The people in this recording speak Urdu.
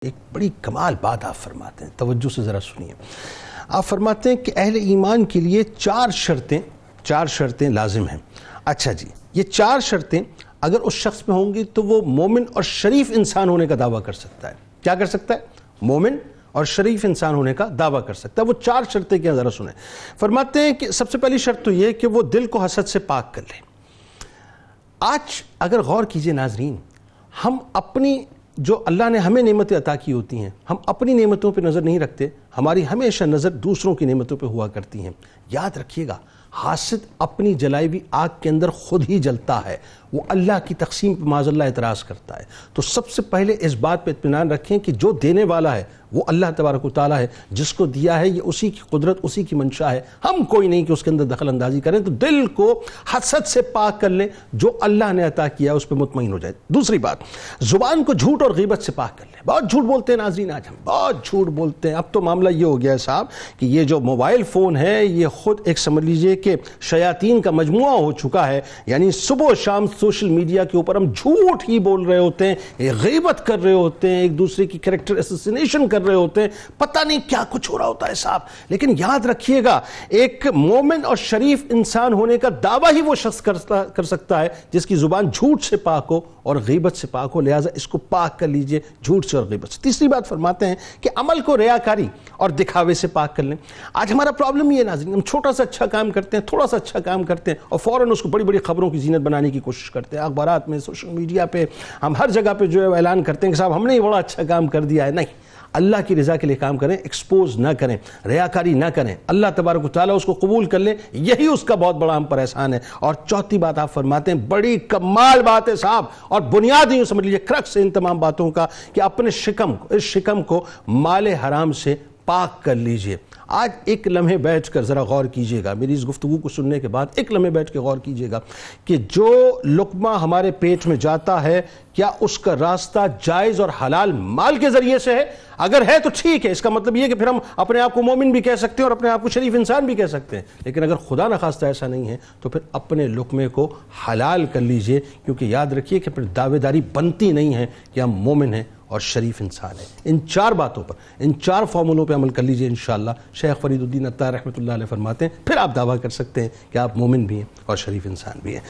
ایک بڑی کمال بات آپ فرماتے ہیں، توجہ سے ذرا سنیے۔ آپ فرماتے ہیں کہ اہل ایمان کے لیے چار شرطیں چار شرطیں لازم ہیں۔ اچھا جی یہ چار شرطیں اگر اس شخص میں ہوں گی تو وہ مومن اور شریف انسان ہونے کا دعویٰ کر سکتا ہے۔ کیا کر سکتا ہے؟ مومن اور شریف انسان ہونے کا دعویٰ کر سکتا ہے۔ وہ چار شرطیں کیا ذرا سنیں۔ فرماتے ہیں کہ سب سے پہلی شرط تو یہ کہ وہ دل کو حسد سے پاک کر لے۔ آج اگر غور کیجیے ناظرین، ہم اپنی جو اللہ نے ہمیں نعمتیں عطا کی ہوتی ہیں، ہم اپنی نعمتوں پہ نظر نہیں رکھتے، ہماری ہمیشہ نظر دوسروں کی نعمتوں پہ ہوا کرتی ہیں۔ یاد رکھیے گا حاسد اپنی جلائی ہوئی آگ کے اندر خود ہی جلتا ہے۔ وہ اللہ کی تقسیم پہ معاذ اللہ اعتراض کرتا ہے۔ تو سب سے پہلے اس بات پہ اطمینان رکھیں کہ جو دینے والا ہے، وہ اللہ تبارک و تعالیٰ ہے۔ جس کو دیا ہے، یہ اسی کی قدرت، اسی کی منشا ہے۔ ہم کوئی نہیں کہ اس کے اندر دخل اندازی کریں۔ تو دل کو حسد سے پاک کر لیں۔ جو اللہ نے عطا کیا، اس پہ مطمئن ہو جائے دوسری بات، زبان کو جھوٹ اور غیبت سے پاک کر لیں۔ بہت جھوٹ بولتے ہیں ناظرین آج ہم۔ بہت جھوٹ بولتے ہیں۔ اب تو معاملہ یہ ہو گیا ہے صاحب، کہ یہ جو موبائل فون ہے، یہ خود ایک سمجھ لیجیے کہ شیاطین کا مجموعہ ہو چکا ہے۔ یعنی صبح و شام سوشل میڈیا کے اوپر ہم جھوٹ ہی بول رہے ہوتے ہیں غیبت کر رہے ہوتے ہیں، ایک دوسرے کی کریکٹر اسسینیشن کر رہے ہوتے ہیں۔ پتہ نہیں کیا کچھ ہو رہا ہوتا ہے صاحب۔ لیکن یاد رکھیے گا، ایک مومن اور شریف انسان ہونے کا دعویٰ ہی وہ شخص کر سکتا ہے، جس کی زبان جھوٹ سے پاک ہو اور غیبت سے پاک ہو۔ لہٰذا اس کو پاک کر لیجیے، جھوٹ سے اور غیبت سے۔ تیسری بات فرماتے ہیں کہ عمل کو ریاکاری اور دکھاوے سے پاک کر لیں۔ آج ہمارا پرابلم یہ ناظرین، ہم چھوٹا سا اچھا کام کرتے ہیں، تھوڑا سا اچھا کام کرتے ہیں اور فوراً اس کو بڑی بڑی خبروں کی زینت بنانے کی کوشش کرتے ہیں۔ اخبارات میں، سوشل میڈیا پہ ہم ہر جگہ پہ جو ہے اعلان کرتے ہیں کہ صاحب ہم نے یہ بڑا اچھا کام کر دیا ہے۔ نہیں، اللہ کی رضا کے لیے کام کریں ایکسپوز نہ کریں، ریاکاری نہ کریں۔ اللہ تبارک و تعالیٰ اس کو قبول کر لیں یہی اس کا بہت بڑا ہم پر احسان ہے۔ اور چوتھی بات آپ فرماتے ہیں، بڑی کمال بات ہے صاحب۔ اور بنیاد ہی سمجھ لیجیے کرکس ان تمام باتوں کا کہ اپنے شکم اس شکم کو مال حرام سے پاک کر لیجیے۔ آج ایک لمحے بیٹھ کر ذرا غور کیجیے گا۔ میری اس گفتگو کو سننے کے بعد ایک لمحے بیٹھ کے غور کیجیے گا کہ جو لقمہ ہمارے پیٹ میں جاتا ہے، کیا اس کا راستہ جائز اور حلال مال کے ذریعے سے ہے؟ اگر ہے تو ٹھیک ہے۔ اس کا مطلب یہ کہ پھر ہم اپنے آپ کو مومن بھی کہہ سکتے ہیں اور اپنے آپ کو شریف انسان بھی کہہ سکتے ہیں۔ لیکن اگر خدا نخواستہ ایسا نہیں ہے، تو پھر اپنے لقمے کو حلال کر لیجیے کیونکہ یاد رکھیے کہ پھر دعوے داری بنتی نہیں ہے کہ ہم مومن ہیں۔ اور شریف انسان ہے۔ ان چار باتوں پر، ان چار فارمولوں پہ عمل کر لیجیے انشاءاللہ۔ شیخ فرید الدین عطار رحمۃ اللہ علیہ فرماتے ہیں، پھر آپ دعویٰ کر سکتے ہیں کہ آپ مومن بھی ہیں اور شریف انسان بھی ہیں۔